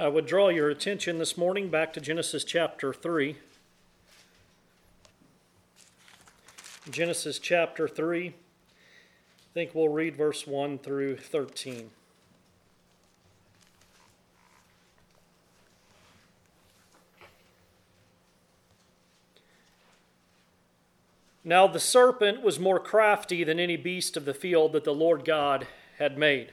I would draw your attention this morning back to Genesis chapter 3. Genesis chapter 3. I think we'll read verse 1 through 13. Now the serpent was more crafty than any beast of the field that the Lord God had made.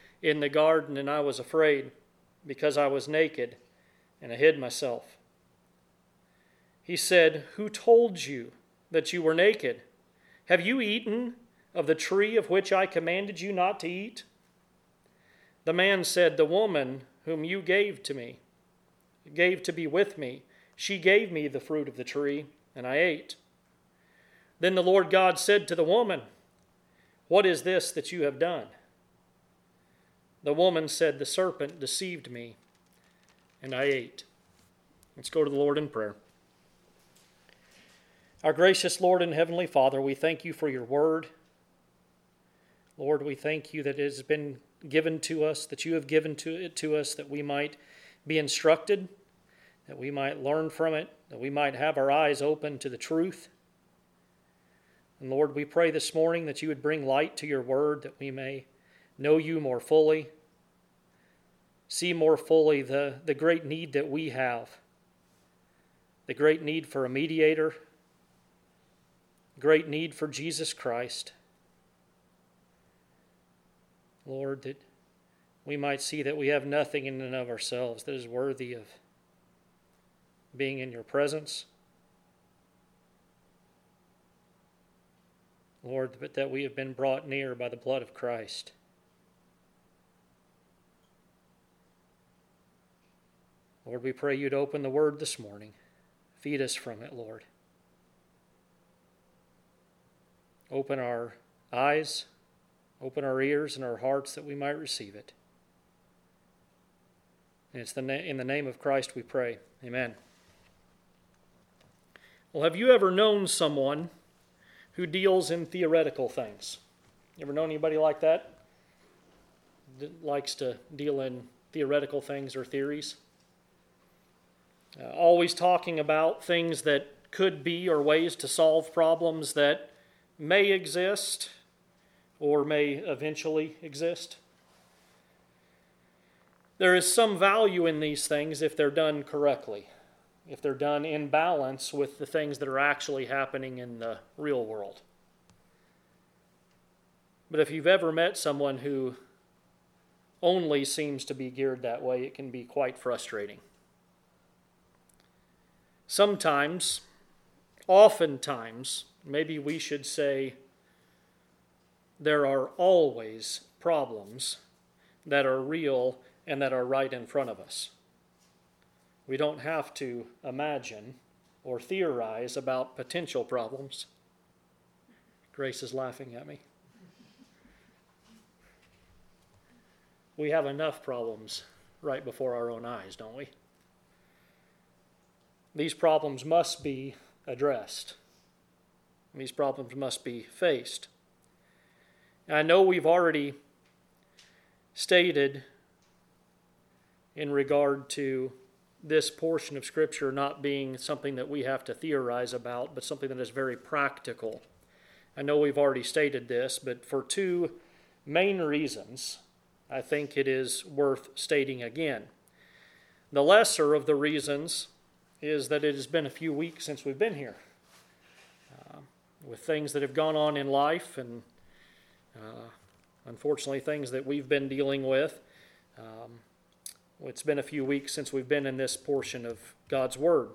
in the garden, and I was afraid, because I was naked, and I hid myself. He said, Who told you that you were naked? Have you eaten of the tree of which I commanded you not to eat? The man said, The woman whom you gave to me, gave to be with me, she gave me the fruit of the tree, and I ate. Then the Lord God said to the woman, What is this that you have done? The woman said, The serpent deceived me, and I ate. Let's go to the Lord in prayer. Our gracious Lord and Heavenly Father, we thank you for your word. Lord, we thank you that it has been given to us, that you have given to it to us, that we might be instructed, that we might learn from it, that we might have our eyes open to the truth. And Lord, we pray this morning that you would bring light to your word, that we may know you more fully, see more fully the, the great need that we have, the great need for a mediator, great need for Jesus Christ. Lord, that we might see that we have nothing in and of ourselves that is worthy of being in your presence Lord, but that we have been brought near by the blood of Christ. Lord, we pray you'd open the word this morning. Feed us from it, Lord. Open our eyes, open our ears and our hearts that we might receive it. And it's the na- in the name of Christ we pray. Amen. Well, have you ever known someone? who deals in theoretical things. You ever know anybody like that? That likes to deal in theoretical things or theories? Uh, always talking about things that could be or ways to solve problems that may exist or may eventually exist. There is some value in these things if they're done correctly if they're done in balance with the things that are actually happening in the real world. But if you've ever met someone who only seems to be geared that way, it can be quite frustrating. Sometimes, oftentimes, maybe we should say, there are always problems that are real and that are right in front of us. We don't have to imagine or theorize about potential problems. Grace is laughing at me. We have enough problems right before our own eyes, don't we? These problems must be addressed. These problems must be faced. And I know we've already stated in regard to this portion of Scripture not being something that we have to theorize about, but something that is very practical. I know we've already stated this, but for two main reasons, I think it is worth stating again. The lesser of the reasons is that it has been a few weeks since we've been here. Uh, with things that have gone on in life and uh, unfortunately things that we've been dealing with, um, it's been a few weeks since we've been in this portion of God's Word.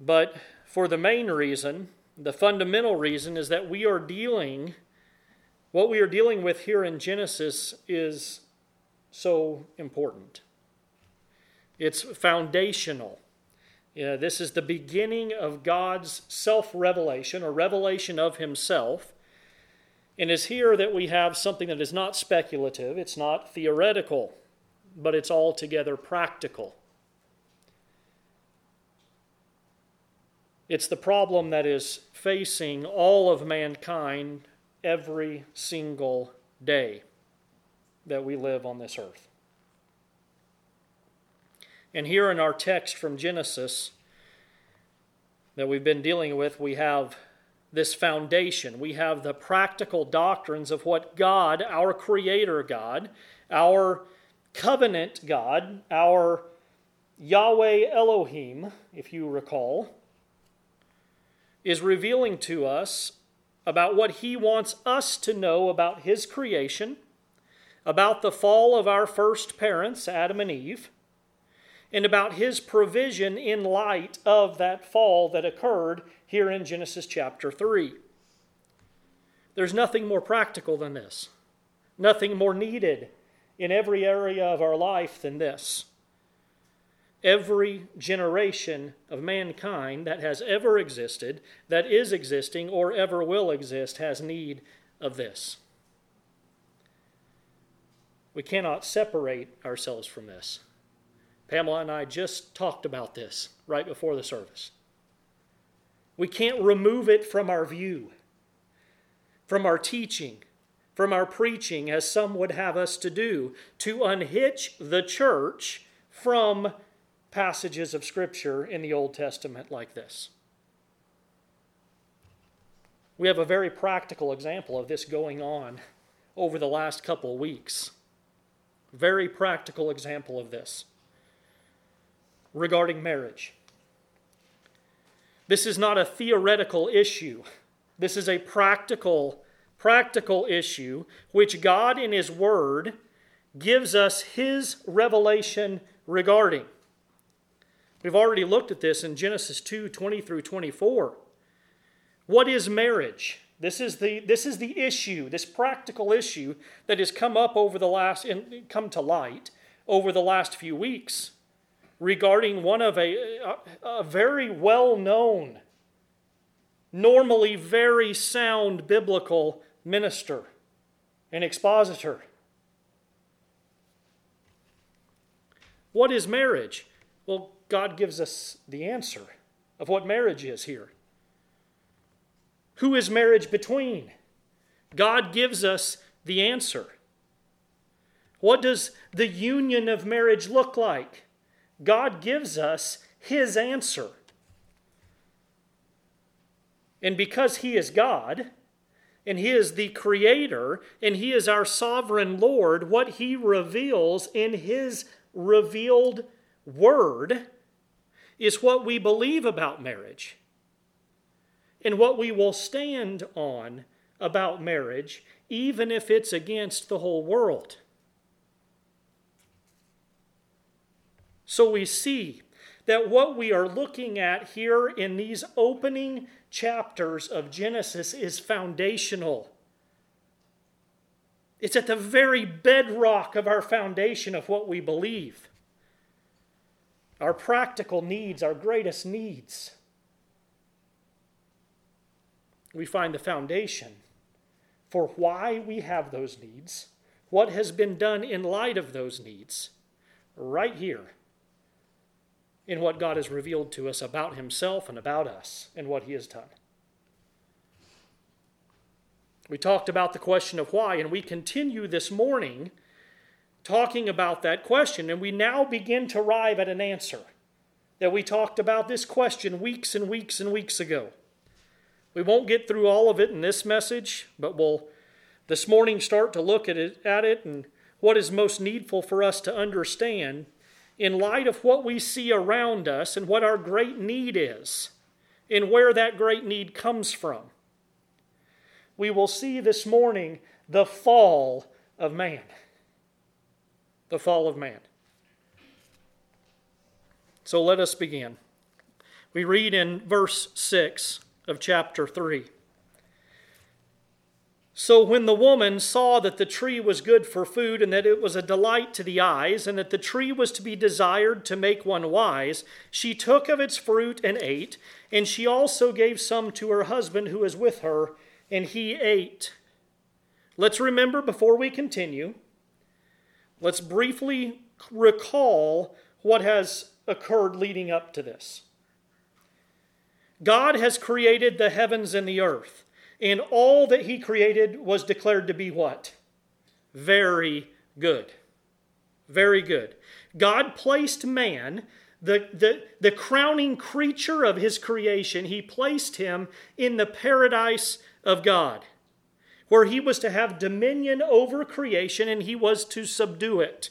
But for the main reason, the fundamental reason is that we are dealing, what we are dealing with here in Genesis is so important. It's foundational. this is the beginning of God's self revelation or revelation of Himself. And it's here that we have something that is not speculative, it's not theoretical, but it's altogether practical. It's the problem that is facing all of mankind every single day that we live on this earth. And here in our text from Genesis that we've been dealing with, we have this foundation. We have the practical doctrines of what God, our Creator God, our covenant God, our Yahweh Elohim, if you recall, is revealing to us about what He wants us to know about His creation, about the fall of our first parents, Adam and Eve, and about His provision in light of that fall that occurred here in Genesis chapter 3. There's nothing more practical than this, nothing more needed in every area of our life than this. Every generation of mankind that has ever existed, that is existing, or ever will exist has need of this. We cannot separate ourselves from this. Pamela and I just talked about this right before the service. We can't remove it from our view, from our teaching, from our preaching, as some would have us to do, to unhitch the church from passages of Scripture in the Old Testament like this. We have a very practical example of this going on over the last couple weeks. Very practical example of this regarding marriage. This is not a theoretical issue. This is a practical practical issue which God in his word gives us his revelation regarding. We've already looked at this in Genesis 2 20 through 24. What is marriage? This is the, this is the issue, this practical issue that has come up over the last, come to light over the last few weeks regarding one of a, a, very well known, normally very sound biblical minister and expositor. What is marriage? Well, God gives us the answer of what marriage is here. Who is marriage between? God gives us the answer. What does the union of marriage look like? God gives us His answer. And because He is God, and He is the Creator, and He is our sovereign Lord, what He reveals in His revealed Word is what we believe about marriage and what we will stand on about marriage, even if it's against the whole world. So we see that what we are looking at here in these opening chapters of Genesis is foundational. It's at the very bedrock of our foundation of what we believe our practical needs, our greatest needs. We find the foundation for why we have those needs, what has been done in light of those needs, right here in what God has revealed to us about Himself and about us and what He has done. We talked about the question of why, and we continue this morning talking about that question, and we now begin to arrive at an answer that we talked about this question weeks and weeks and weeks ago. We won't get through all of it in this message, but we'll this morning start to look at it, at it and what is most needful for us to understand in light of what we see around us and what our great need is and where that great need comes from. We will see this morning the fall of man the fall of man. So let us begin. We read in verse 6 of chapter 3. So when the woman saw that the tree was good for food, and that it was a delight to the eyes, and that the tree was to be desired to make one wise, she took of its fruit and ate, and she also gave some to her husband who was with her, and he ate. Let's remember before we continue Let's briefly recall what has occurred leading up to this. God has created the heavens and the earth, and all that He created was declared to be what? Very good. Very good. God placed man, the, the, the crowning creature of His creation, He placed him in the paradise of God where he was to have dominion over creation and he was to subdue it.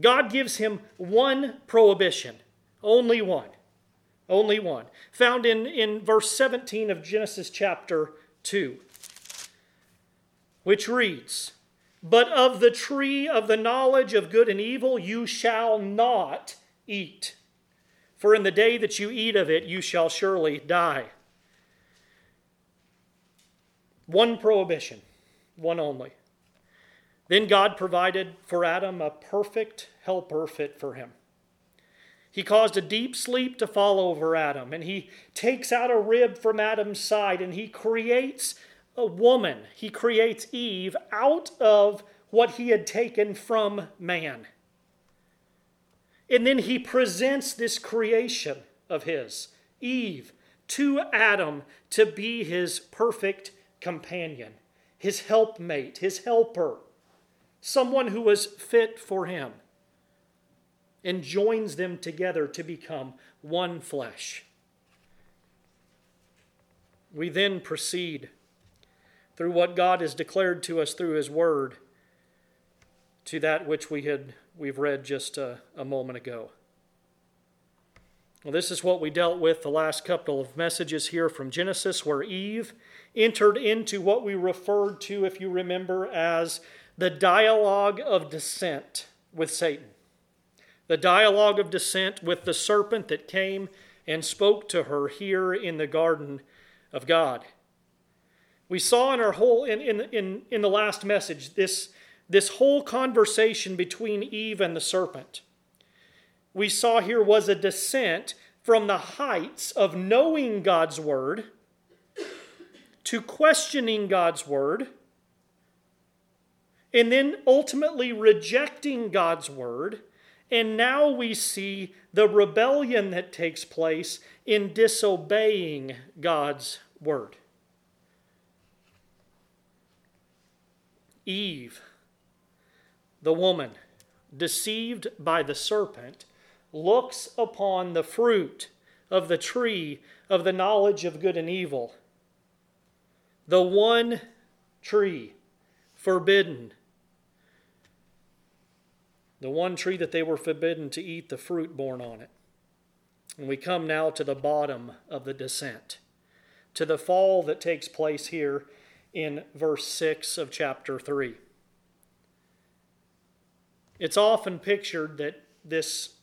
God gives him one prohibition, only one. Only one. Found in, in verse 17 of Genesis chapter 2, which reads, But of the tree of the knowledge of good and evil you shall not eat, for in the day that you eat of it you shall surely die. One prohibition, one only. Then God provided for Adam a perfect helper fit for him. He caused a deep sleep to fall over Adam, and he takes out a rib from Adam's side, and he creates a woman. He creates Eve out of what he had taken from man. And then he presents this creation of his, Eve, to Adam to be his perfect companion, his helpmate, his helper, someone who was fit for him, and joins them together to become one flesh. We then proceed through what God has declared to us through his word to that which we had we've read just a, a moment ago. Well, this is what we dealt with the last couple of messages here from Genesis, where Eve entered into what we referred to, if you remember, as the dialogue of descent with Satan. The dialogue of descent with the serpent that came and spoke to her here in the garden of God. We saw in our whole in, in, in, in the last message this, this whole conversation between Eve and the serpent. We saw here was a descent from the heights of knowing God's word to questioning God's word, and then ultimately rejecting God's word. And now we see the rebellion that takes place in disobeying God's word. Eve, the woman, deceived by the serpent, looks upon the fruit of the tree of the knowledge of good and evil the one tree forbidden, the one tree that they were forbidden to eat the fruit borne on it. And we come now to the bottom of the descent, to the fall that takes place here in verse 6 of chapter 3. It's often pictured that this,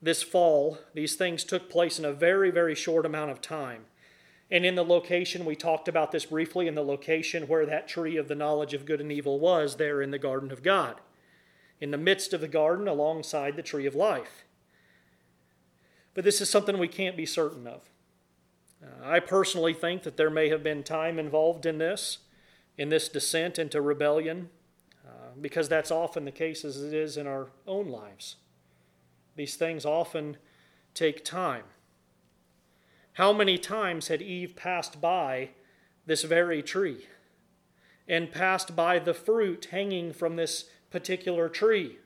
this fall, these things took place in a very, very short amount of time. And in the location, we talked about this briefly, in the location where that tree of the knowledge of good and evil was, there in the garden of God, in the midst of the garden, alongside the tree of life. But this is something we can't be certain of. Uh, I personally think that there may have been time involved in this, in this descent into rebellion, uh, because that's often the case as it is in our own lives. These things often take time. How many times had Eve passed by this very tree and passed by the fruit hanging from this particular tree?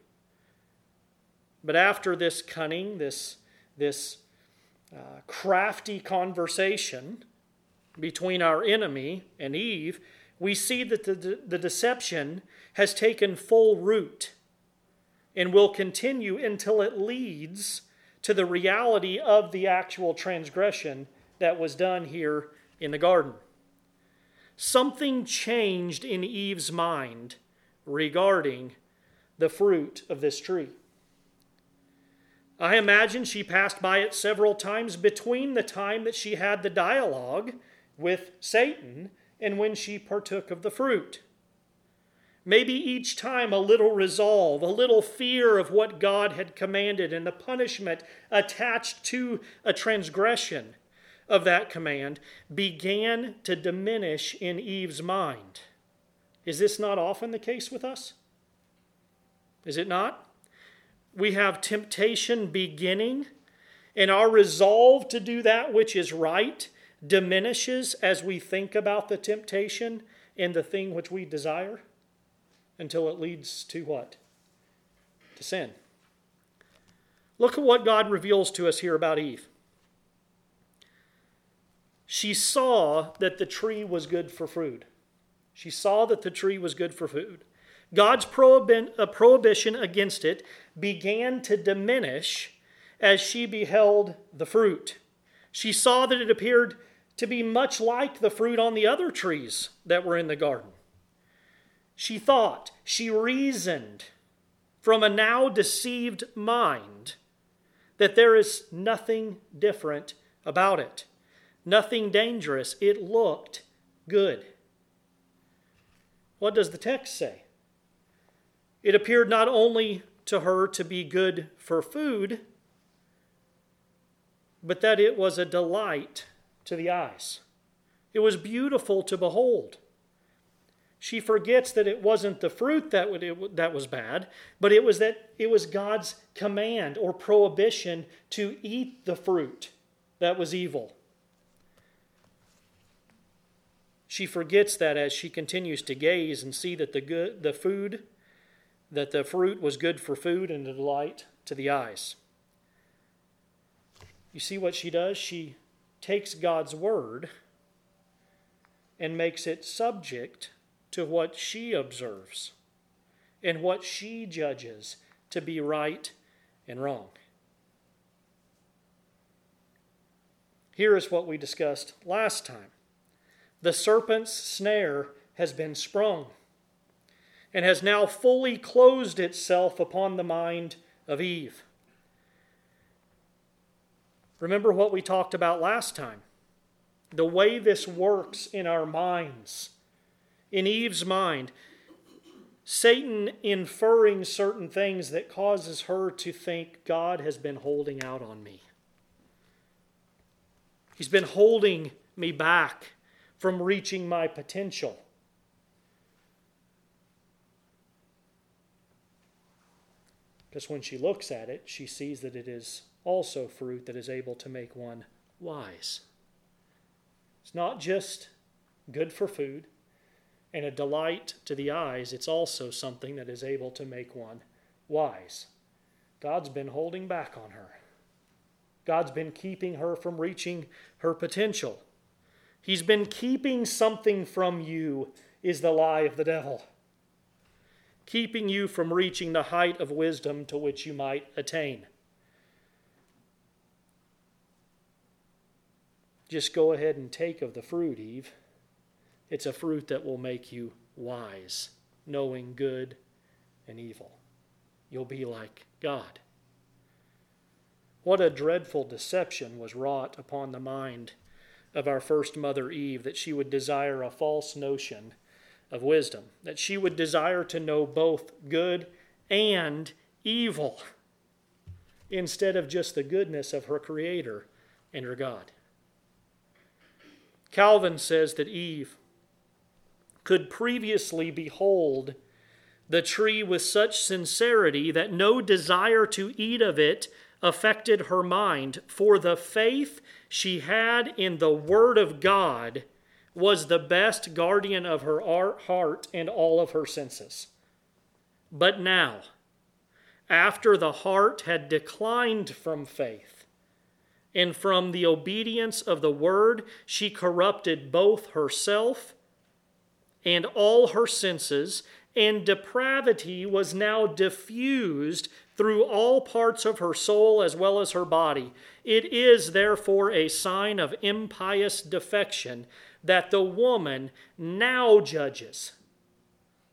But after this cunning, this, this uh, crafty conversation between our enemy and Eve, we see that the, the deception has taken full root and will continue until it leads to the reality of the actual transgression that was done here in the garden. Something changed in Eve's mind regarding the fruit of this tree. I imagine she passed by it several times between the time that she had the dialogue with Satan and when she partook of the fruit. Maybe each time a little resolve, a little fear of what God had commanded, and the punishment attached to a transgression of that command began to diminish in Eve's mind. Is this not often the case with us? Is it not? We have temptation beginning, and our resolve to do that which is right diminishes as we think about the temptation and the thing which we desire until it leads to what? To sin. Look at what God reveals to us here about Eve. She saw that the tree was good for food. She saw that the tree was good for food. God's uh, prohibition against it began to diminish as she beheld the fruit. She saw that it appeared to be much like the fruit on the other trees that were in the garden. She thought, she reasoned from a now deceived mind that there is nothing different about it, nothing dangerous. It looked good. What does the text say? It appeared not only to her to be good for food, but that it was a delight to the eyes. It was beautiful to behold she forgets that it wasn't the fruit that, would, that was bad, but it was that it was God's command or prohibition to eat the fruit that was evil. She forgets that as she continues to gaze and see that the good the food that the fruit was good for food and a delight to the eyes. You see what she does? She takes God's word and makes it subject to what she observes and what she judges to be right and wrong. Here is what we discussed last time the serpent's snare has been sprung and has now fully closed itself upon the mind of Eve. Remember what we talked about last time the way this works in our minds in Eve's mind, Satan inferring certain things that causes her to think God has been holding out on me. He's been holding me back from reaching my potential. Because when she looks at it, she sees that it is also fruit that is able to make one wise. It's not just good for food, and a delight to the eyes, it's also something that is able to make one wise. God's been holding back on her. God's been keeping her from reaching her potential. He's been keeping something from you, is the lie of the devil. Keeping you from reaching the height of wisdom to which you might attain. Just go ahead and take of the fruit, Eve. It's a fruit that will make you wise, knowing good and evil. You'll be like God. What a dreadful deception was wrought upon the mind of our first mother Eve that she would desire a false notion of wisdom, that she would desire to know both good and evil instead of just the goodness of her Creator and her God. Calvin says that Eve could previously behold the tree with such sincerity that no desire to eat of it affected her mind, for the faith she had in the Word of God was the best guardian of her heart and all of her senses. But now, after the heart had declined from faith and from the obedience of the Word, she corrupted both herself and all her senses, and depravity was now diffused through all parts of her soul as well as her body. It is therefore a sign of impious defection that the woman now judges.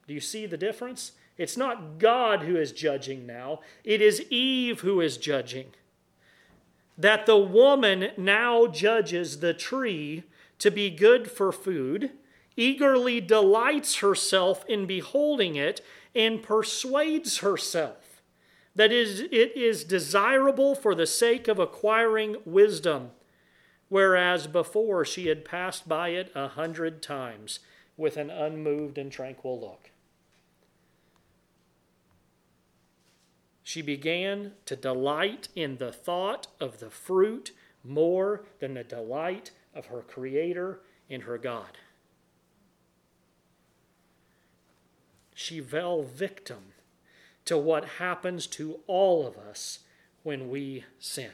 Do you see the difference? It's not God who is judging now, it is Eve who is judging. That the woman now judges the tree to be good for food, eagerly delights herself in beholding it, and persuades herself that it is desirable for the sake of acquiring wisdom whereas before she had passed by it a hundred times with an unmoved and tranquil look. She began to delight in the thought of the fruit more than the delight of her Creator and her God. She fell victim to what happens to all of us when we sin.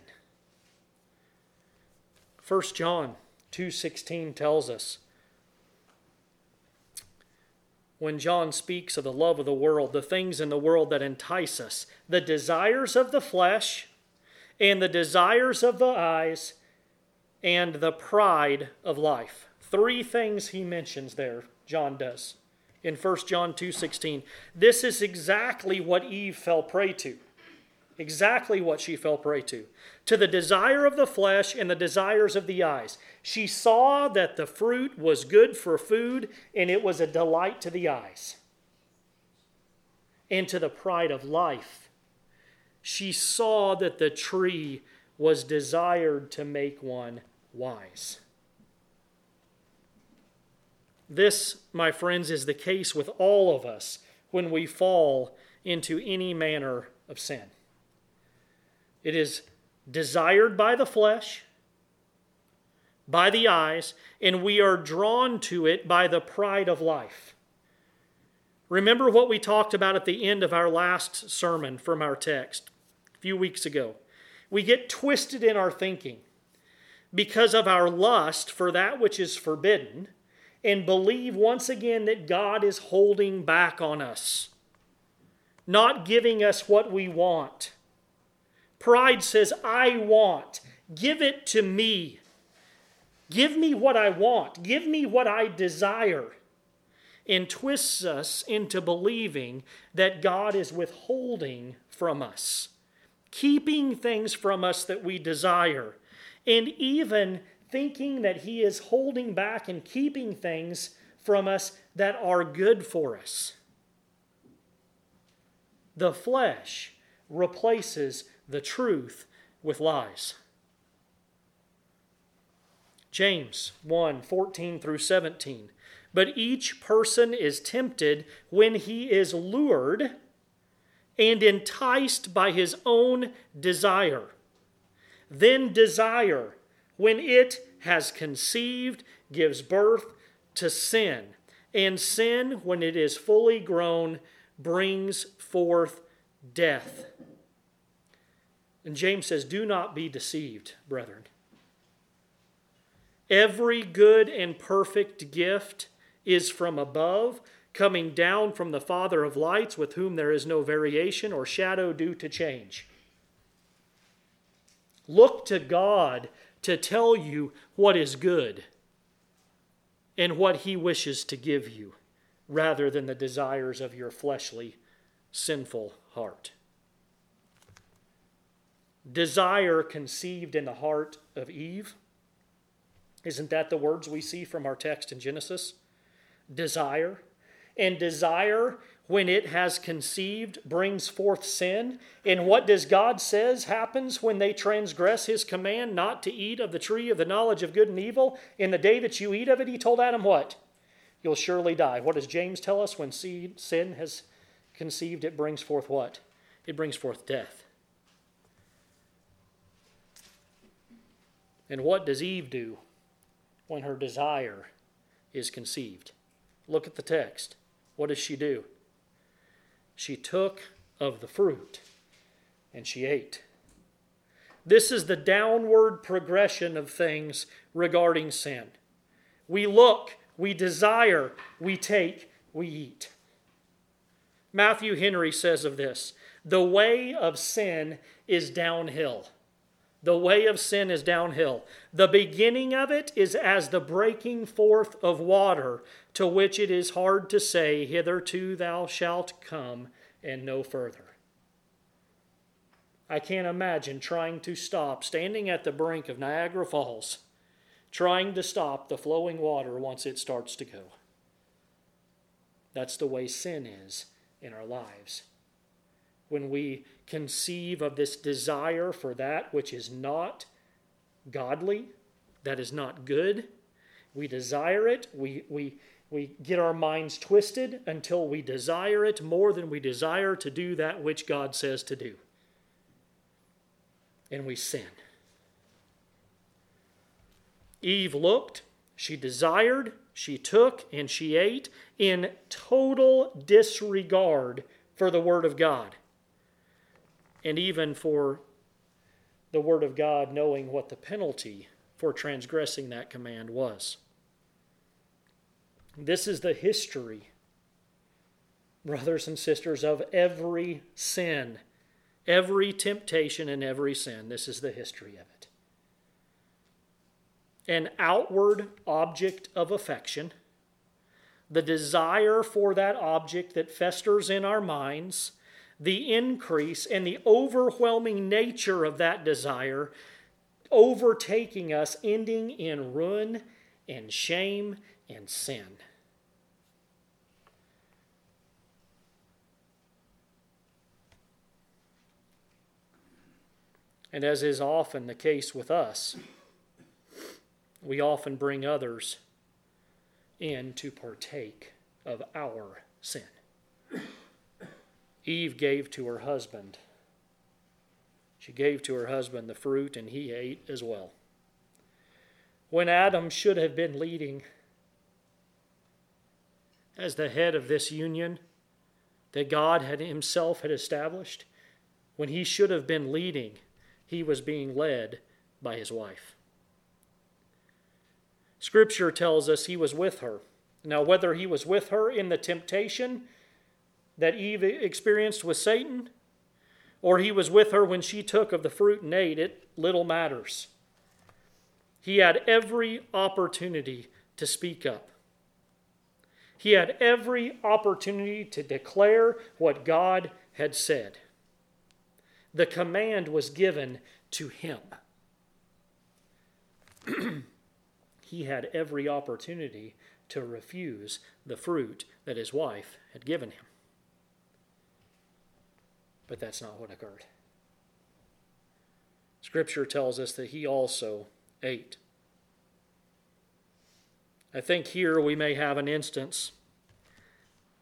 1 John 2:16 tells us when John speaks of the love of the world, the things in the world that entice us, the desires of the flesh and the desires of the eyes and the pride of life. Three things he mentions there, John does in 1 John 2:16. This is exactly what Eve fell prey to exactly what she fell prey to to the desire of the flesh and the desires of the eyes. She saw that the fruit was good for food and it was a delight to the eyes and to the pride of life. She saw that the tree was desired to make one wise. This, my friends, is the case with all of us when we fall into any manner of sin. It is desired by the flesh, by the eyes, and we are drawn to it by the pride of life. Remember what we talked about at the end of our last sermon from our text a few weeks ago. We get twisted in our thinking because of our lust for that which is forbidden and believe once again that God is holding back on us, not giving us what we want Pride says, I want. Give it to me. Give me what I want. Give me what I desire. And twists us into believing that God is withholding from us, keeping things from us that we desire, and even thinking that He is holding back and keeping things from us that are good for us. The flesh replaces the truth with lies. James 1 14 through 17. But each person is tempted when he is lured and enticed by his own desire. Then desire, when it has conceived, gives birth to sin. And sin, when it is fully grown, brings forth death. And James says, Do not be deceived, brethren. Every good and perfect gift is from above, coming down from the Father of lights, with whom there is no variation or shadow due to change. Look to God to tell you what is good and what He wishes to give you, rather than the desires of your fleshly, sinful heart desire conceived in the heart of Eve. Isn't that the words we see from our text in Genesis? Desire. And desire, when it has conceived, brings forth sin. And what does God says happens when they transgress his command not to eat of the tree of the knowledge of good and evil? In the day that you eat of it, he told Adam what? You'll surely die. What does James tell us when sin has conceived, it brings forth what? It brings forth death. And what does Eve do when her desire is conceived? Look at the text. What does she do? She took of the fruit and she ate. This is the downward progression of things regarding sin. We look, we desire, we take, we eat. Matthew Henry says of this the way of sin is downhill. The way of sin is downhill. The beginning of it is as the breaking forth of water, to which it is hard to say, Hitherto thou shalt come, and no further. I can't imagine trying to stop, standing at the brink of Niagara Falls, trying to stop the flowing water once it starts to go. That's the way sin is in our lives. When we conceive of this desire for that which is not godly, that is not good, we desire it, we, we, we get our minds twisted until we desire it more than we desire to do that which God says to do. And we sin. Eve looked, she desired, she took, and she ate in total disregard for the Word of God. And even for the Word of God knowing what the penalty for transgressing that command was. This is the history, brothers and sisters, of every sin, every temptation, and every sin. This is the history of it an outward object of affection, the desire for that object that festers in our minds, the increase and the overwhelming nature of that desire overtaking us, ending in ruin and shame and sin. And as is often the case with us, we often bring others in to partake of our sin. Eve gave to her husband. She gave to her husband the fruit, and he ate as well. When Adam should have been leading as the head of this union that God had himself had established, when he should have been leading, he was being led by his wife. Scripture tells us he was with her. Now, whether he was with her in the temptation that Eve experienced with Satan, or he was with her when she took of the fruit and ate it, little matters. He had every opportunity to speak up. He had every opportunity to declare what God had said. The command was given to him. he had every opportunity to refuse the fruit that his wife had given him. But that's not what occurred. Scripture tells us that he also ate. I think here we may have an instance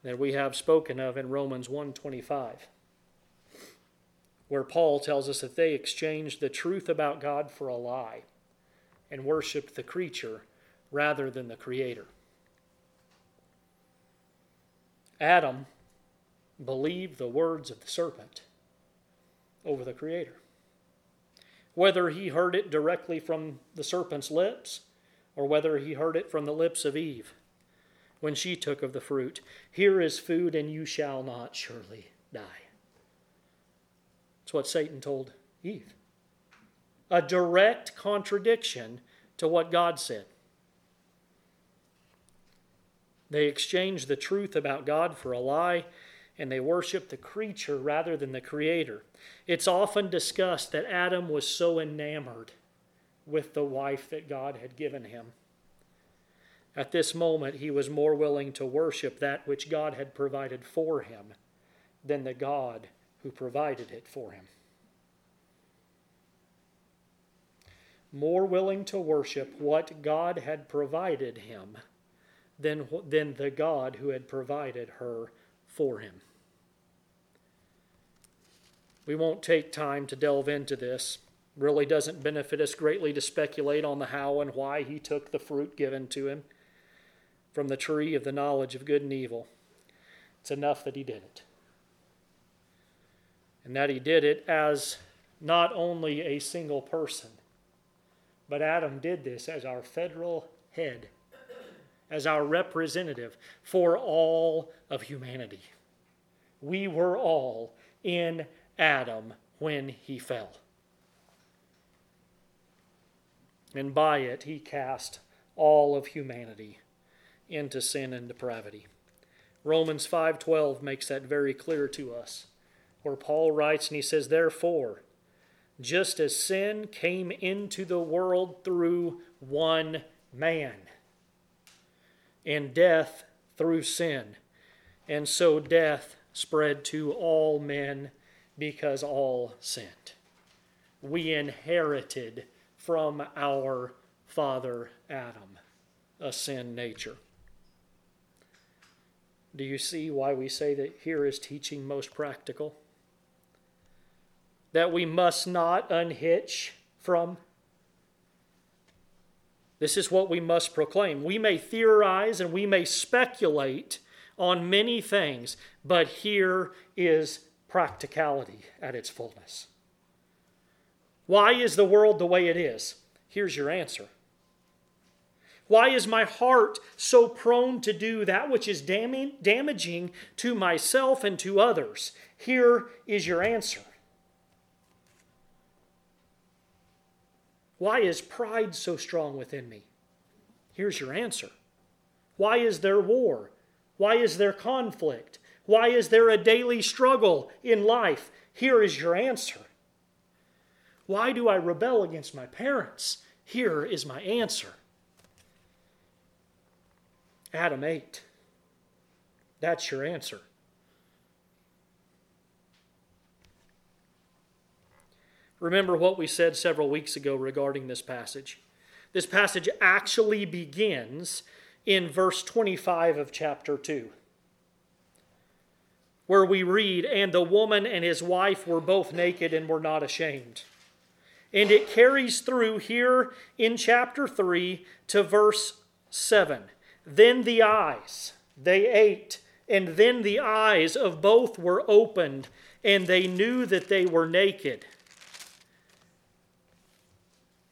that we have spoken of in Romans 125 where Paul tells us that they exchanged the truth about God for a lie and worshiped the creature rather than the creator. Adam believed the words of the serpent over the creator. Whether he heard it directly from the serpent's lips or whether he heard it from the lips of Eve when she took of the fruit, here is food and you shall not surely die. That's what Satan told Eve a direct contradiction to what God said. They exchanged the truth about God for a lie, and they worshiped the creature rather than the Creator. It's often discussed that Adam was so enamored with the wife that God had given him. At this moment, he was more willing to worship that which God had provided for him than the God who provided it for him. more willing to worship what God had provided him than, than the God who had provided her for him. We won't take time to delve into this. Really doesn't benefit us greatly to speculate on the how and why he took the fruit given to him from the tree of the knowledge of good and evil. It's enough that he did it. And that he did it as not only a single person, but Adam did this as our federal head, as our representative for all of humanity. We were all in Adam when he fell. And by it, he cast all of humanity into sin and depravity. Romans 5:12 makes that very clear to us. Where Paul writes and he says therefore just as sin came into the world through one man, and death through sin, and so death spread to all men because all sinned. We inherited from our father Adam a sin nature. Do you see why we say that here is teaching most practical? that we must not unhitch from. This is what we must proclaim. We may theorize and we may speculate on many things, but here is practicality at its fullness. Why is the world the way it is? Here's your answer. Why is my heart so prone to do that which is damaging to myself and to others? Here is your answer. Why is pride so strong within me? Here's your answer. Why is there war? Why is there conflict? Why is there a daily struggle in life? Here is your answer. Why do I rebel against my parents? Here is my answer. Adam ate. That's your answer. Remember what we said several weeks ago regarding this passage. This passage actually begins in verse 25 of chapter 2, where we read, And the woman and his wife were both naked and were not ashamed. And it carries through here in chapter 3 to verse 7. Then the eyes, they ate, and then the eyes of both were opened, and they knew that they were naked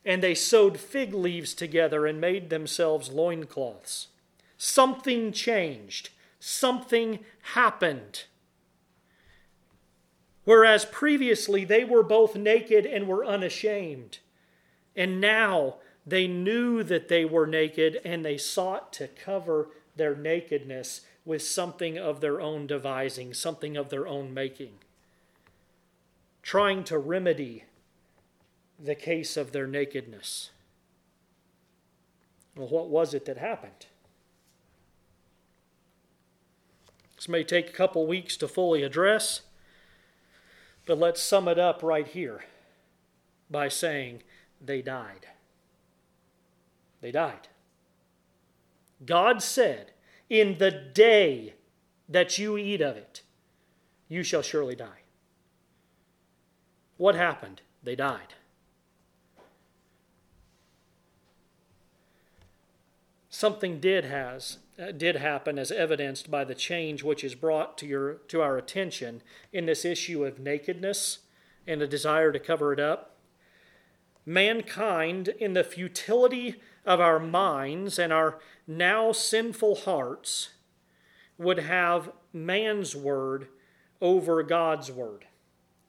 and they sewed fig leaves together and made themselves loincloths. Something changed, something happened. Whereas previously they were both naked and were unashamed, and now they knew that they were naked and they sought to cover their nakedness with something of their own devising, something of their own making, trying to remedy the case of their nakedness. Well, what was it that happened? This may take a couple weeks to fully address, but let's sum it up right here by saying they died. They died. God said, In the day that you eat of it, you shall surely die. What happened? They died. Something did has uh, did happen as evidenced by the change which is brought to your to our attention in this issue of nakedness and a desire to cover it up. Mankind in the futility of our minds and our now sinful hearts would have man's word over God's word.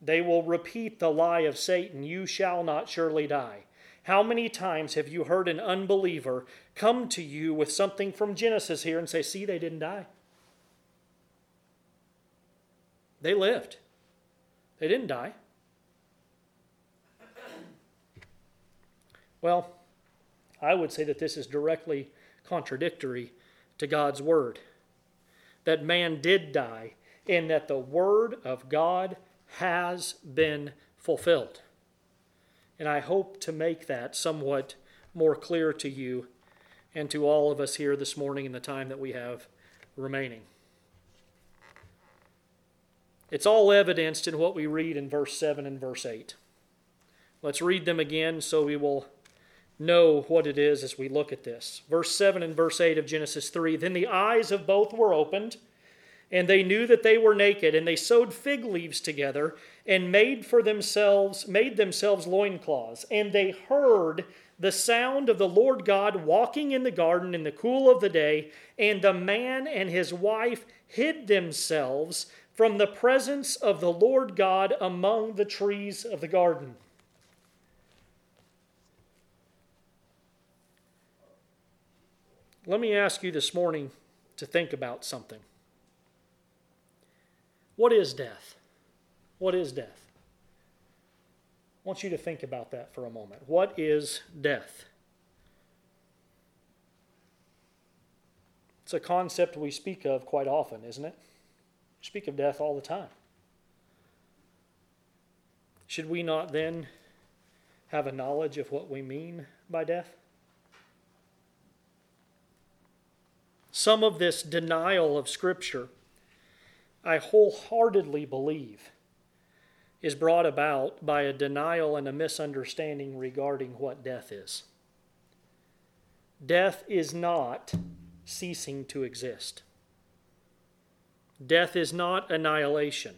They will repeat the lie of Satan you shall not surely die how many times have you heard an unbeliever come to you with something from Genesis here and say, See, they didn't die? They lived, they didn't die. Well, I would say that this is directly contradictory to God's word. That man did die, and that the word of God has been fulfilled. And I hope to make that somewhat more clear to you and to all of us here this morning in the time that we have remaining. It's all evidenced in what we read in verse 7 and verse 8. Let's read them again so we will know what it is as we look at this. Verse 7 and verse 8 of Genesis 3 Then the eyes of both were opened, and they knew that they were naked, and they sewed fig leaves together and made for themselves made themselves loincloths. And they heard the sound of the Lord God walking in the garden in the cool of the day, and the man and his wife hid themselves from the presence of the Lord God among the trees of the garden. Let me ask you this morning to think about something. What is death? What is death? I want you to think about that for a moment. What is death? It's a concept we speak of quite often, isn't it? We speak of death all the time. Should we not then have a knowledge of what we mean by death? Some of this denial of Scripture, I wholeheartedly believe, is brought about by a denial and a misunderstanding regarding what death is. Death is not ceasing to exist. Death is not annihilation.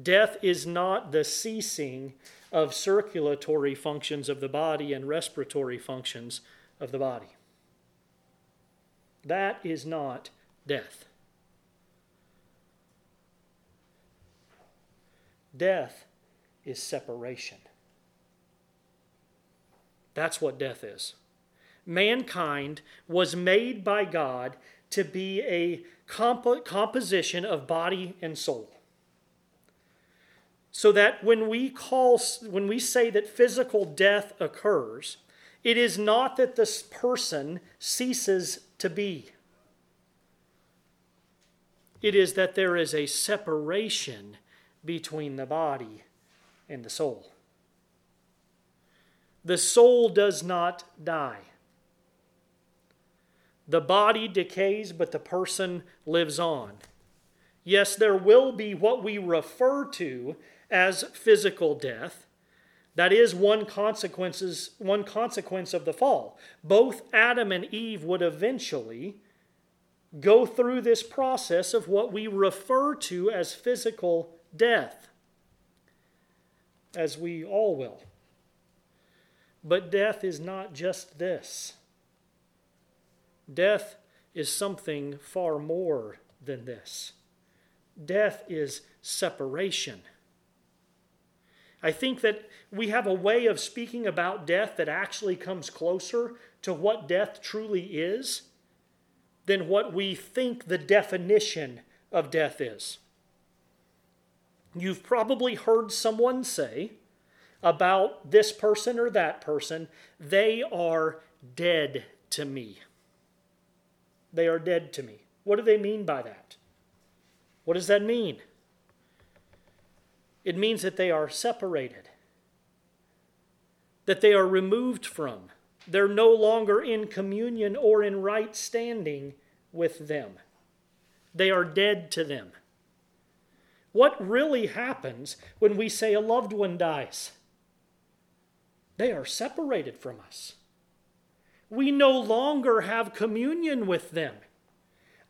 Death is not the ceasing of circulatory functions of the body and respiratory functions of the body. That is not death. Death is separation. That's what death is. Mankind was made by God to be a comp- composition of body and soul. So that when we call when we say that physical death occurs, it is not that this person ceases to be. It is that there is a separation between the body and the soul. The soul does not die. The body decays, but the person lives on. Yes, there will be what we refer to as physical death, that is one consequences one consequence of the fall. Both Adam and Eve would eventually go through this process of what we refer to as physical death, as we all will. But death is not just this. Death is something far more than this. Death is separation. I think that we have a way of speaking about death that actually comes closer to what death truly is than what we think the definition of death is. You've probably heard someone say about this person or that person, they are dead to me. They are dead to me. What do they mean by that? What does that mean? It means that they are separated, that they are removed from. They're no longer in communion or in right standing with them. They are dead to them. What really happens when we say a loved one dies? They are separated from us. We no longer have communion with them.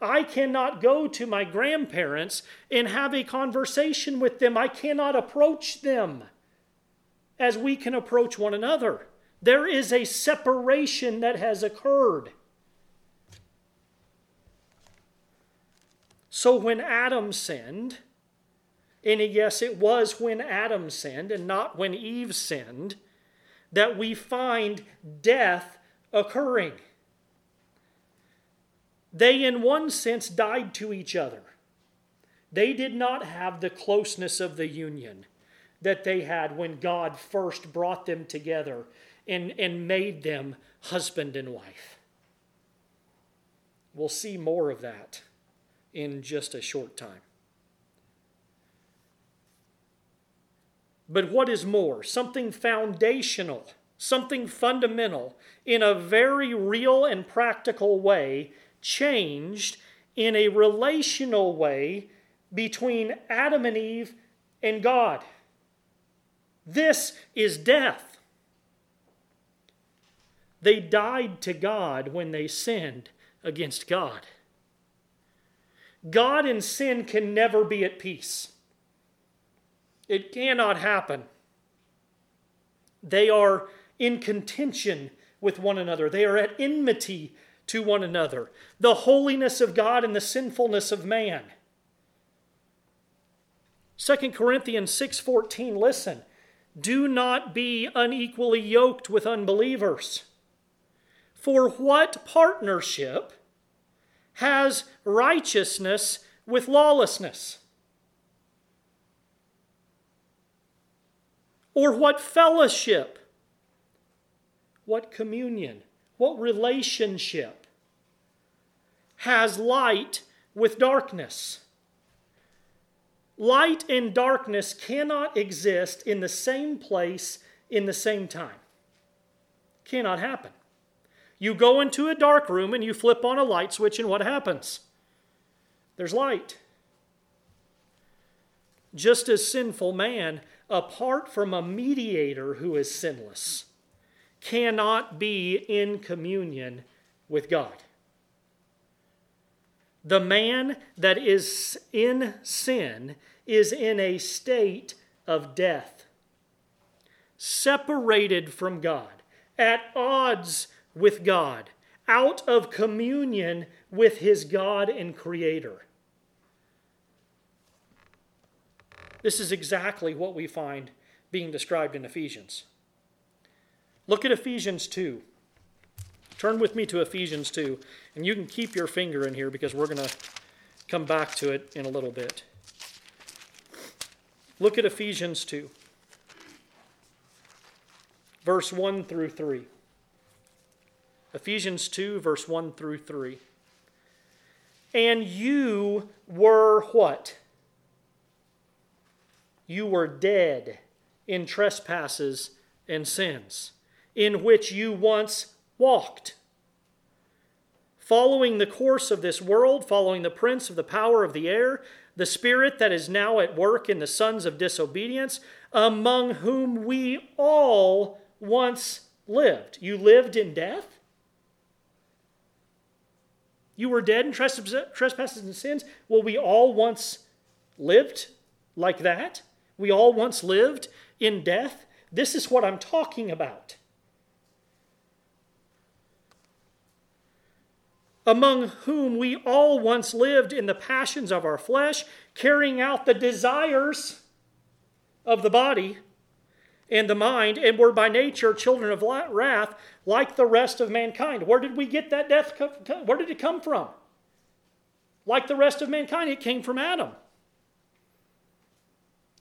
I cannot go to my grandparents and have a conversation with them. I cannot approach them as we can approach one another. There is a separation that has occurred. So when Adam sinned, and yes, it was when Adam sinned and not when Eve sinned, that we find death occurring. They, in one sense, died to each other. They did not have the closeness of the union that they had when God first brought them together and, and made them husband and wife. We'll see more of that in just a short time. But what is more? Something foundational, something fundamental, in a very real and practical way changed in a relational way between Adam and Eve and God. This is death. They died to God when they sinned against God. God and sin can never be at peace. It cannot happen. They are in contention with one another, they are at enmity to one another. The holiness of God and the sinfulness of man. 2 Corinthians 6:14 listen do not be unequally yoked with unbelievers for what partnership has righteousness with lawlessness or what fellowship what communion what relationship has light with darkness Light and darkness cannot exist in the same place in the same time. Cannot happen. You go into a dark room and you flip on a light switch, and what happens? There's light. Just as sinful man, apart from a mediator who is sinless, cannot be in communion with God. The man that is in sin is in a state of death, separated from God, at odds with God, out of communion with his God and Creator. This is exactly what we find being described in Ephesians. Look at Ephesians 2. Turn with me to Ephesians 2, and you can keep your finger in here because we're going to come back to it in a little bit. Look at Ephesians 2, verse 1 through 3. Ephesians 2, verse 1 through 3. And you were what? You were dead in trespasses and sins, in which you once walked. Following the course of this world, following the prince of the power of the air, the spirit that is now at work in the sons of disobedience, among whom we all once lived. You lived in death? You were dead in trespasses and sins? Well, we all once lived like that? We all once lived in death? This is what I'm talking about. among whom we all once lived in the passions of our flesh, carrying out the desires of the body and the mind, and were by nature children of wrath like the rest of mankind. Where did we get that death? Where did it come from? Like the rest of mankind, it came from Adam.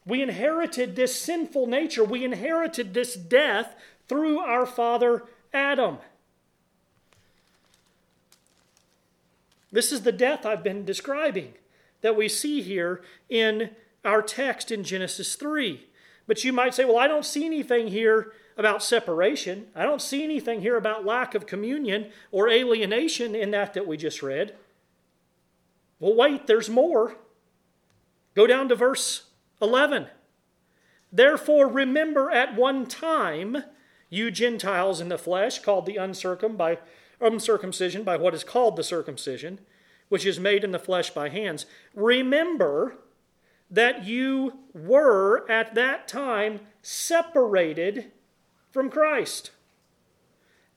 We inherited this sinful nature. We inherited this death through our father Adam. This is the death I've been describing that we see here in our text in Genesis 3. But you might say, well, I don't see anything here about separation. I don't see anything here about lack of communion or alienation in that that we just read. Well, wait, there's more. Go down to verse 11. Therefore, remember at one time, you Gentiles in the flesh, called the uncircum by uncircumcision by what is called the circumcision, which is made in the flesh by hands. Remember that you were at that time separated from Christ,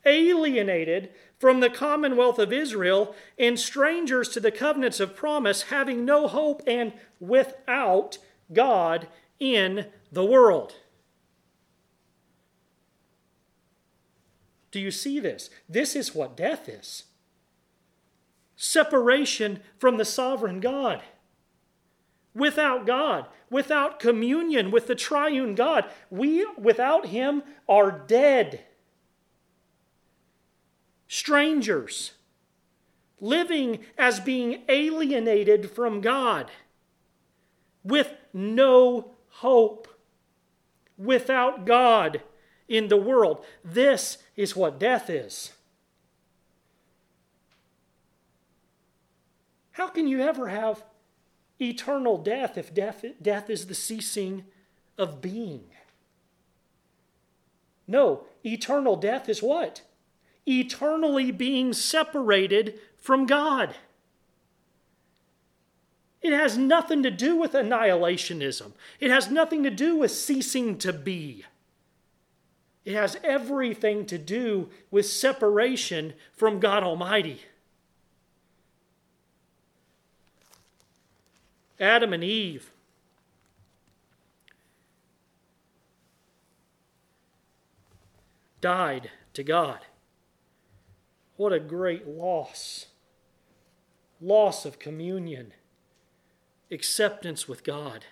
alienated from the commonwealth of Israel, and strangers to the covenants of promise, having no hope and without God in the world. Do you see this? This is what death is separation from the sovereign God. Without God, without communion with the triune God, we, without Him, are dead. Strangers, living as being alienated from God, with no hope, without God in the world. This is what death is. How can you ever have eternal death if death, death is the ceasing of being? No, eternal death is what? Eternally being separated from God. It has nothing to do with annihilationism. It has nothing to do with ceasing to be. It has everything to do with separation from God Almighty. Adam and Eve died to God. What a great loss! Loss of communion, acceptance with God.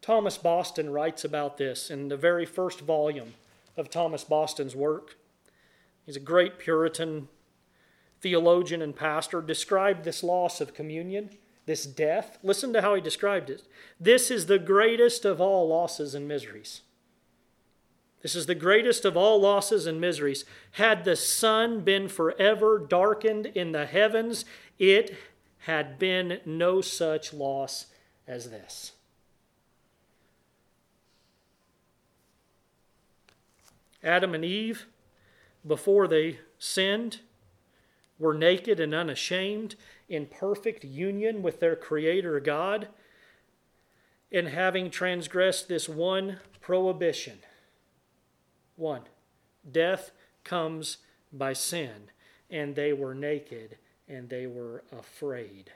Thomas Boston writes about this in the very first volume of Thomas Boston's work. He's a great Puritan theologian and pastor, described this loss of communion, this death. Listen to how he described it. This is the greatest of all losses and miseries. This is the greatest of all losses and miseries. Had the sun been forever darkened in the heavens, it had been no such loss as this. Adam and Eve, before they sinned, were naked and unashamed, in perfect union with their Creator God, and having transgressed this one prohibition one, death comes by sin, and they were naked and they were afraid.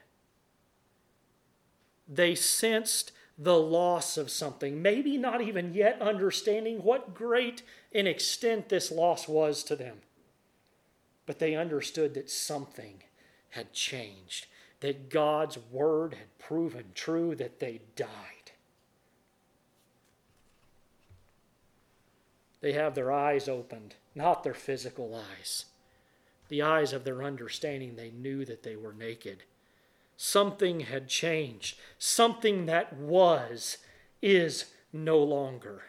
They sensed the loss of something, maybe not even yet understanding what great an extent this loss was to them. But they understood that something had changed, that God's word had proven true, that they died. They have their eyes opened, not their physical eyes. The eyes of their understanding, they knew that they were naked. Something had changed. Something that was is no longer.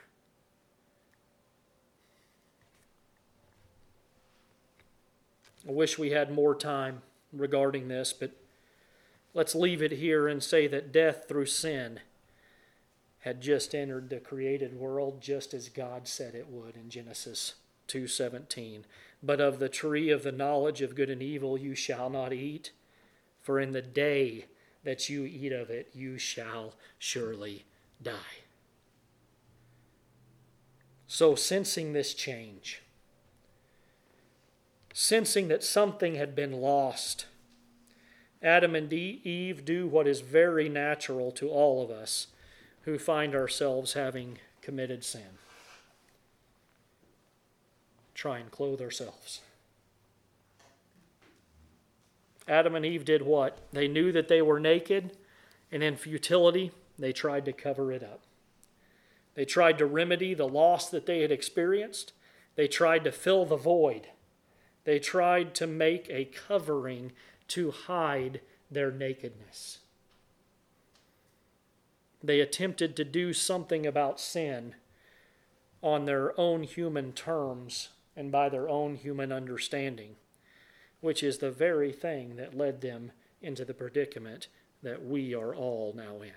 I wish we had more time regarding this, but let's leave it here and say that death through sin had just entered the created world just as God said it would in Genesis 2:17 but of the tree of the knowledge of good and evil you shall not eat for in the day that you eat of it you shall surely die so sensing this change sensing that something had been lost Adam and Eve do what is very natural to all of us who find ourselves having committed sin. Try and clothe ourselves. Adam and Eve did what? They knew that they were naked, and in futility, they tried to cover it up. They tried to remedy the loss that they had experienced. They tried to fill the void. They tried to make a covering to hide their nakedness. They attempted to do something about sin on their own human terms and by their own human understanding, which is the very thing that led them into the predicament that we are all now in.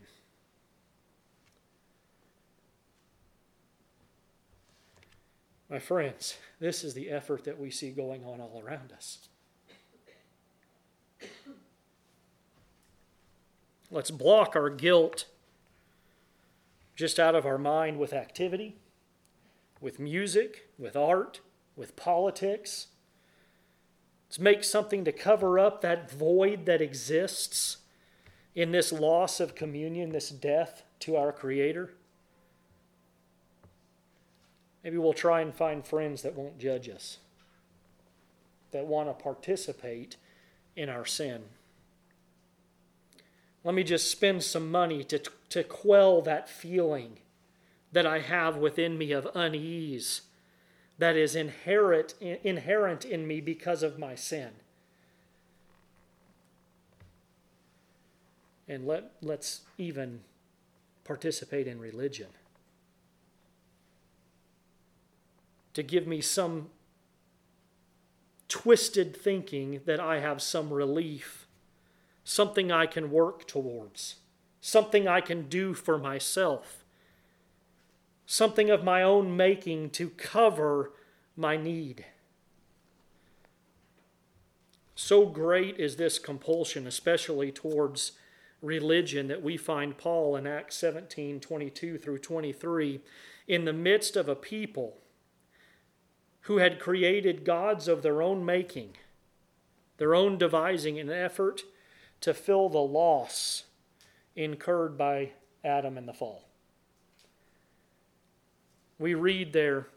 My friends, this is the effort that we see going on all around us. Let's block our guilt just out of our mind with activity, with music, with art, with politics. Let's make something to cover up that void that exists in this loss of communion, this death to our Creator. Maybe we'll try and find friends that won't judge us, that want to participate in our sin. Let me just spend some money to, to quell that feeling that I have within me of unease that is inherent, inherent in me because of my sin. And let, let's even participate in religion. To give me some twisted thinking that I have some relief something I can work towards, something I can do for myself, something of my own making to cover my need. So great is this compulsion, especially towards religion, that we find Paul in Acts 17 22 through 23 in the midst of a people who had created gods of their own making, their own devising, in an effort to fill the loss incurred by Adam in the fall. We read there,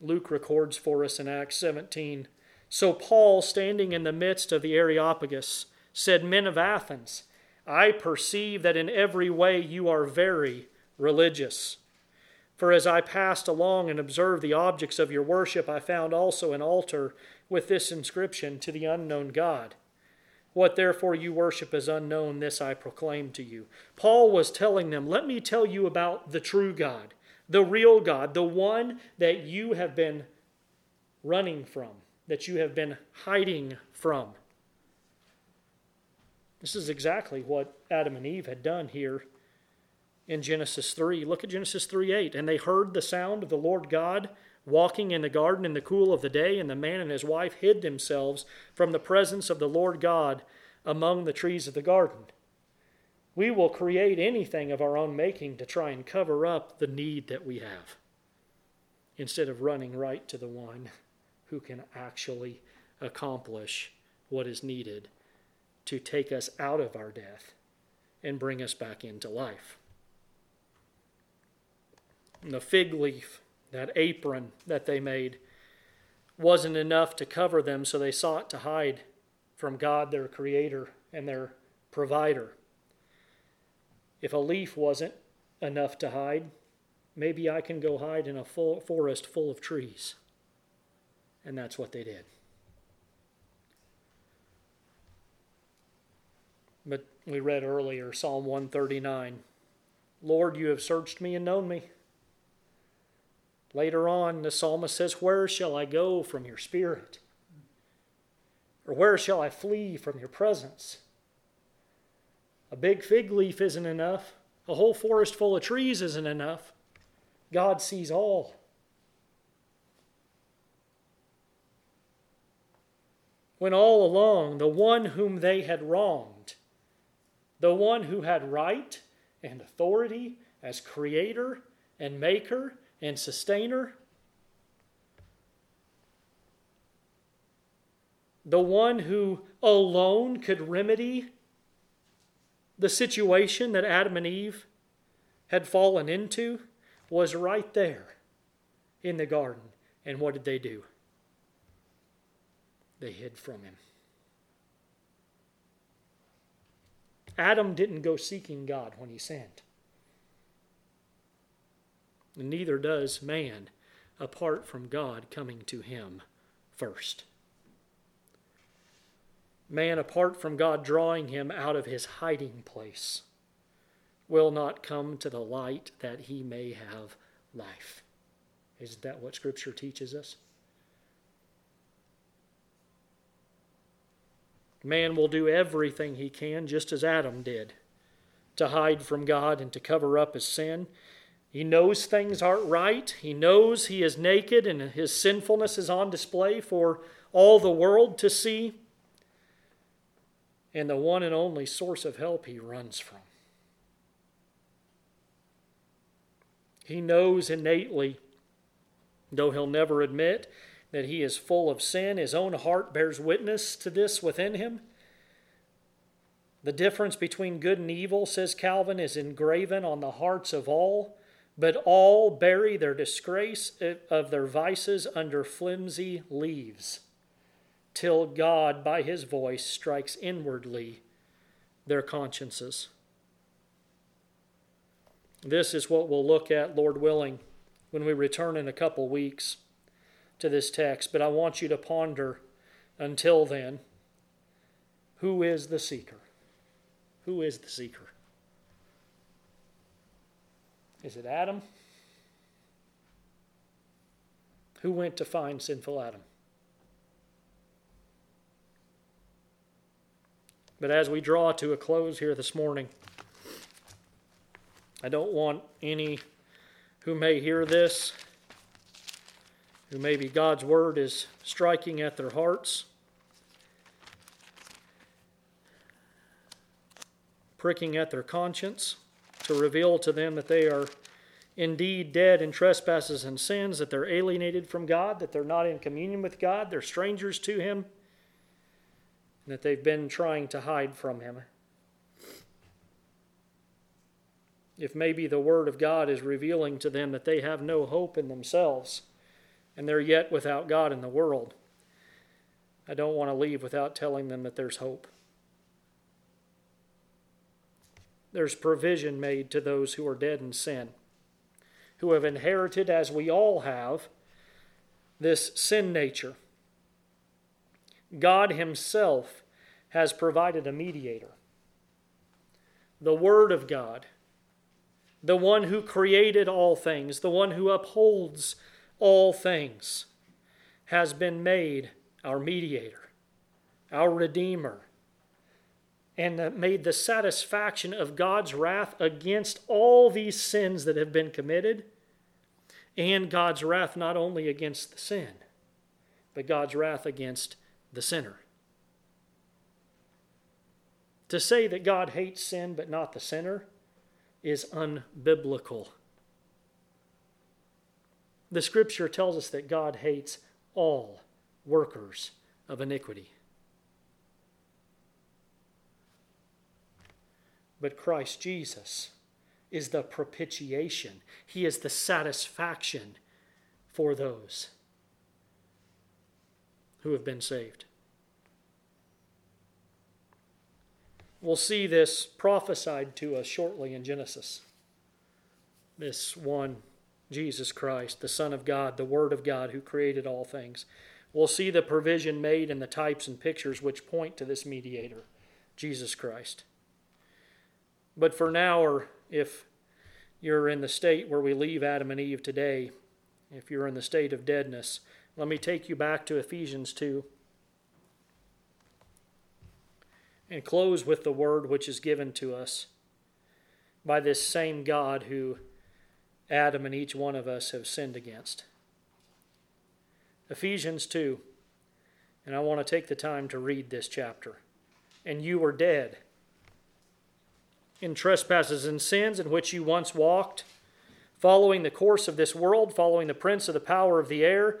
Luke records for us in Acts 17. So Paul, standing in the midst of the Areopagus, said, Men of Athens, I perceive that in every way you are very religious. For as I passed along and observed the objects of your worship, I found also an altar with this inscription to the unknown God. What therefore you worship as unknown, this I proclaim to you. Paul was telling them, Let me tell you about the true God, the real God, the one that you have been running from, that you have been hiding from. This is exactly what Adam and Eve had done here in Genesis 3. Look at Genesis 3 8. And they heard the sound of the Lord God walking in the garden in the cool of the day, and the man and his wife hid themselves from the presence of the Lord God among the trees of the garden. We will create anything of our own making to try and cover up the need that we have instead of running right to the one who can actually accomplish what is needed to take us out of our death and bring us back into life. And the fig leaf, that apron that they made, wasn't enough to cover them, so they sought to hide from God, their creator and their provider. If a leaf wasn't enough to hide, maybe I can go hide in a full forest full of trees. And that's what they did. But we read earlier Psalm 139 Lord, you have searched me and known me. Later on, the psalmist says, Where shall I go from your spirit? Or where shall I flee from your presence? A big fig leaf isn't enough. A whole forest full of trees isn't enough. God sees all. When all along, the one whom they had wronged the one who had right and authority as creator and maker and sustainer, the one who alone could remedy the situation that Adam and Eve had fallen into, was right there in the garden. And what did they do? They hid from him. Adam didn't go seeking God when he sinned. Neither does man apart from God coming to him first. Man, apart from God drawing him out of his hiding place, will not come to the light that he may have life. Isn't that what Scripture teaches us? Man will do everything he can, just as Adam did, to hide from God and to cover up his sin. He knows things aren't right. He knows he is naked and his sinfulness is on display for all the world to see. And the one and only source of help he runs from. He knows innately, though he'll never admit, that he is full of sin. His own heart bears witness to this within him. The difference between good and evil, says Calvin, is engraven on the hearts of all, but all bury their disgrace eh, of their vices under flimsy leaves, till God, by his voice, strikes inwardly their consciences. This is what we'll look at, Lord willing, when we return in a couple weeks to this text, but I want you to ponder until then who is the seeker? Who is the seeker? Is it Adam? Who went to find sinful Adam? But as we draw to a close here this morning, I don't want any who may hear this, who maybe God's word is striking at their hearts, pricking at their conscience, to reveal to them that they are indeed dead in trespasses and sins, that they're alienated from God, that they're not in communion with God, they're strangers to Him, that they've been trying to hide from Him. If maybe the Word of God is revealing to them that they have no hope in themselves and they're yet without God in the world, I don't want to leave without telling them that there's hope. There's provision made to those who are dead in sin who have inherited, as we all have, this sin nature. God Himself has provided a mediator. The Word of God, the one who created all things, the one who upholds all things, has been made our mediator, our Redeemer, and made the satisfaction of God's wrath against all these sins that have been committed, and God's wrath not only against the sin, but God's wrath against the sinner. To say that God hates sin but not the sinner is unbiblical. The scripture tells us that God hates all workers of iniquity. But Christ Jesus is the propitiation, He is the satisfaction for those who have been saved. We'll see this prophesied to us shortly in Genesis. This one, Jesus Christ, the Son of God, the Word of God, who created all things. We'll see the provision made in the types and pictures which point to this mediator, Jesus Christ. But for now, or if you're in the state where we leave Adam and Eve today, if you're in the state of deadness, let me take you back to Ephesians 2 and close with the word which is given to us by this same God who Adam and each one of us have sinned against. Ephesians 2, and I want to take the time to read this chapter. And you were dead in trespasses and sins in which you once walked, following the course of this world, following the prince of the power of the air,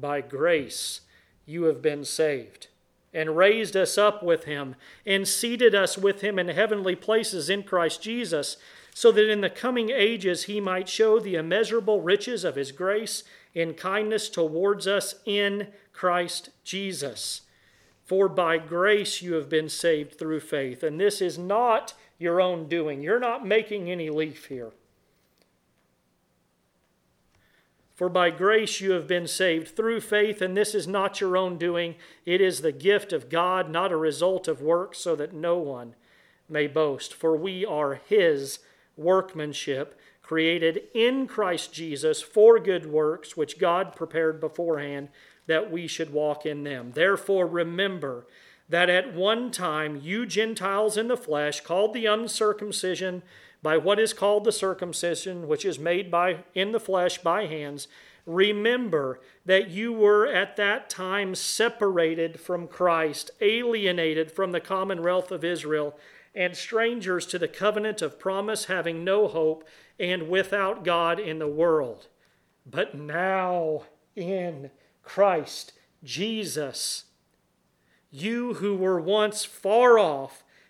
By grace you have been saved, and raised us up with him, and seated us with him in heavenly places in Christ Jesus, so that in the coming ages he might show the immeasurable riches of his grace in kindness towards us in Christ Jesus. For by grace you have been saved through faith, and this is not your own doing. You're not making any leaf here. For by grace you have been saved through faith, and this is not your own doing. It is the gift of God, not a result of works, so that no one may boast. For we are His workmanship, created in Christ Jesus for good works, which God prepared beforehand that we should walk in them. Therefore, remember that at one time you Gentiles in the flesh, called the uncircumcision by what is called the circumcision, which is made by in the flesh by hands, remember that you were at that time separated from Christ, alienated from the commonwealth of Israel, and strangers to the covenant of promise, having no hope and without God in the world. But now in Christ Jesus, you who were once far off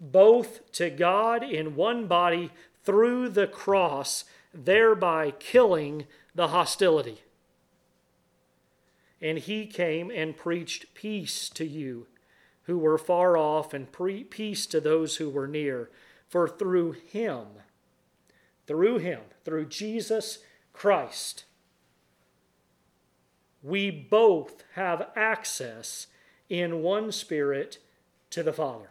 both to God in one body through the cross, thereby killing the hostility. And he came and preached peace to you who were far off and pre- peace to those who were near. For through him, through him, through Jesus Christ, we both have access in one spirit to the Father.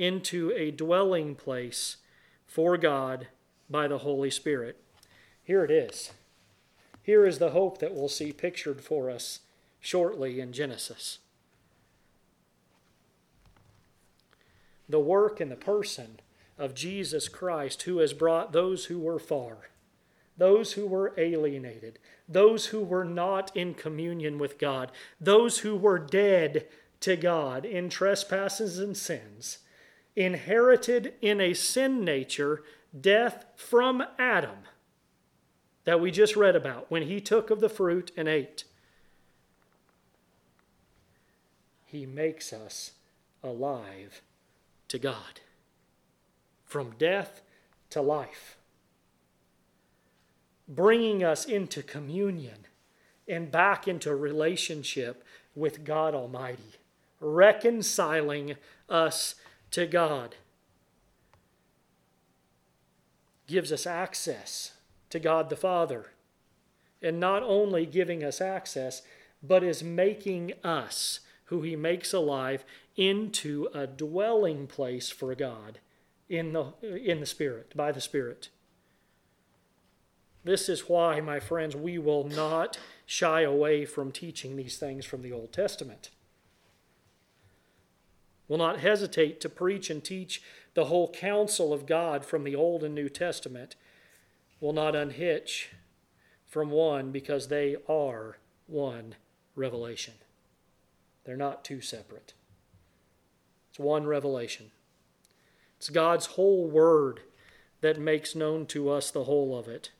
into a dwelling place for God by the Holy Spirit. Here it is. Here is the hope that we'll see pictured for us shortly in Genesis. The work and the person of Jesus Christ, who has brought those who were far, those who were alienated, those who were not in communion with God, those who were dead to God in trespasses and sins, inherited in a sin nature death from Adam that we just read about when he took of the fruit and ate. He makes us alive to God. From death to life. Bringing us into communion and back into relationship with God Almighty. Reconciling us to God. Gives us access to God the Father. And not only giving us access, but is making us who he makes alive into a dwelling place for God in the, in the Spirit, by the Spirit. This is why, my friends, we will not shy away from teaching these things from the Old Testament. Will not hesitate to preach and teach the whole counsel of God from the Old and New Testament. Will not unhitch from one because they are one revelation. They're not two separate. It's one revelation. It's God's whole word that makes known to us the whole of it.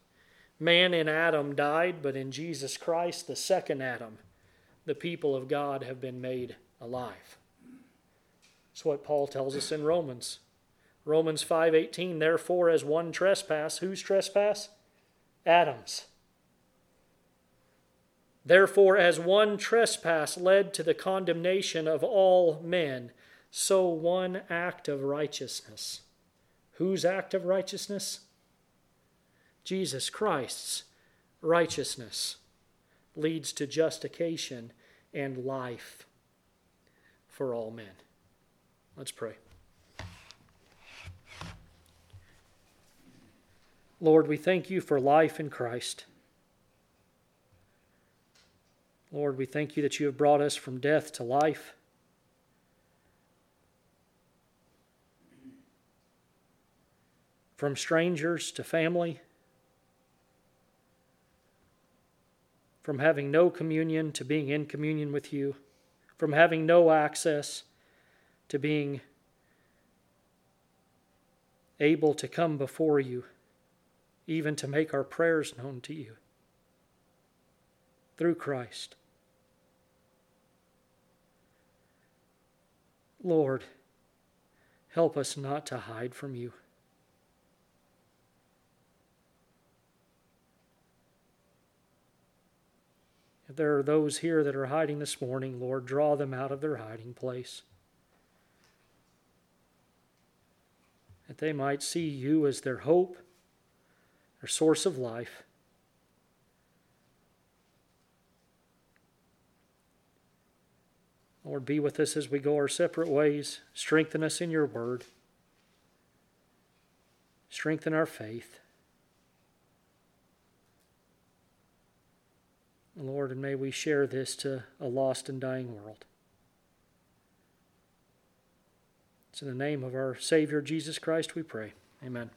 Man in Adam died, but in Jesus Christ, the second Adam, the people of God have been made alive. That's what Paul tells us in Romans. Romans 5:18 Therefore as one trespass, whose trespass? Adam's. Therefore, as one trespass led to the condemnation of all men, so one act of righteousness. Whose act of righteousness? Jesus Christ's righteousness leads to justification and life for all men. Let's pray. Lord, we thank you for life in Christ. Lord, we thank you that you have brought us from death to life. From strangers to family. From having no communion to being in communion with you. From having no access to being able to come before you, even to make our prayers known to you through Christ. Lord, help us not to hide from you. If there are those here that are hiding this morning, Lord, draw them out of their hiding place. That they might see you as their hope, their source of life. Lord, be with us as we go our separate ways. Strengthen us in your word. Strengthen our faith. Lord, and may we share this to a lost and dying world. It's in the name of our Savior Jesus Christ we pray. Amen.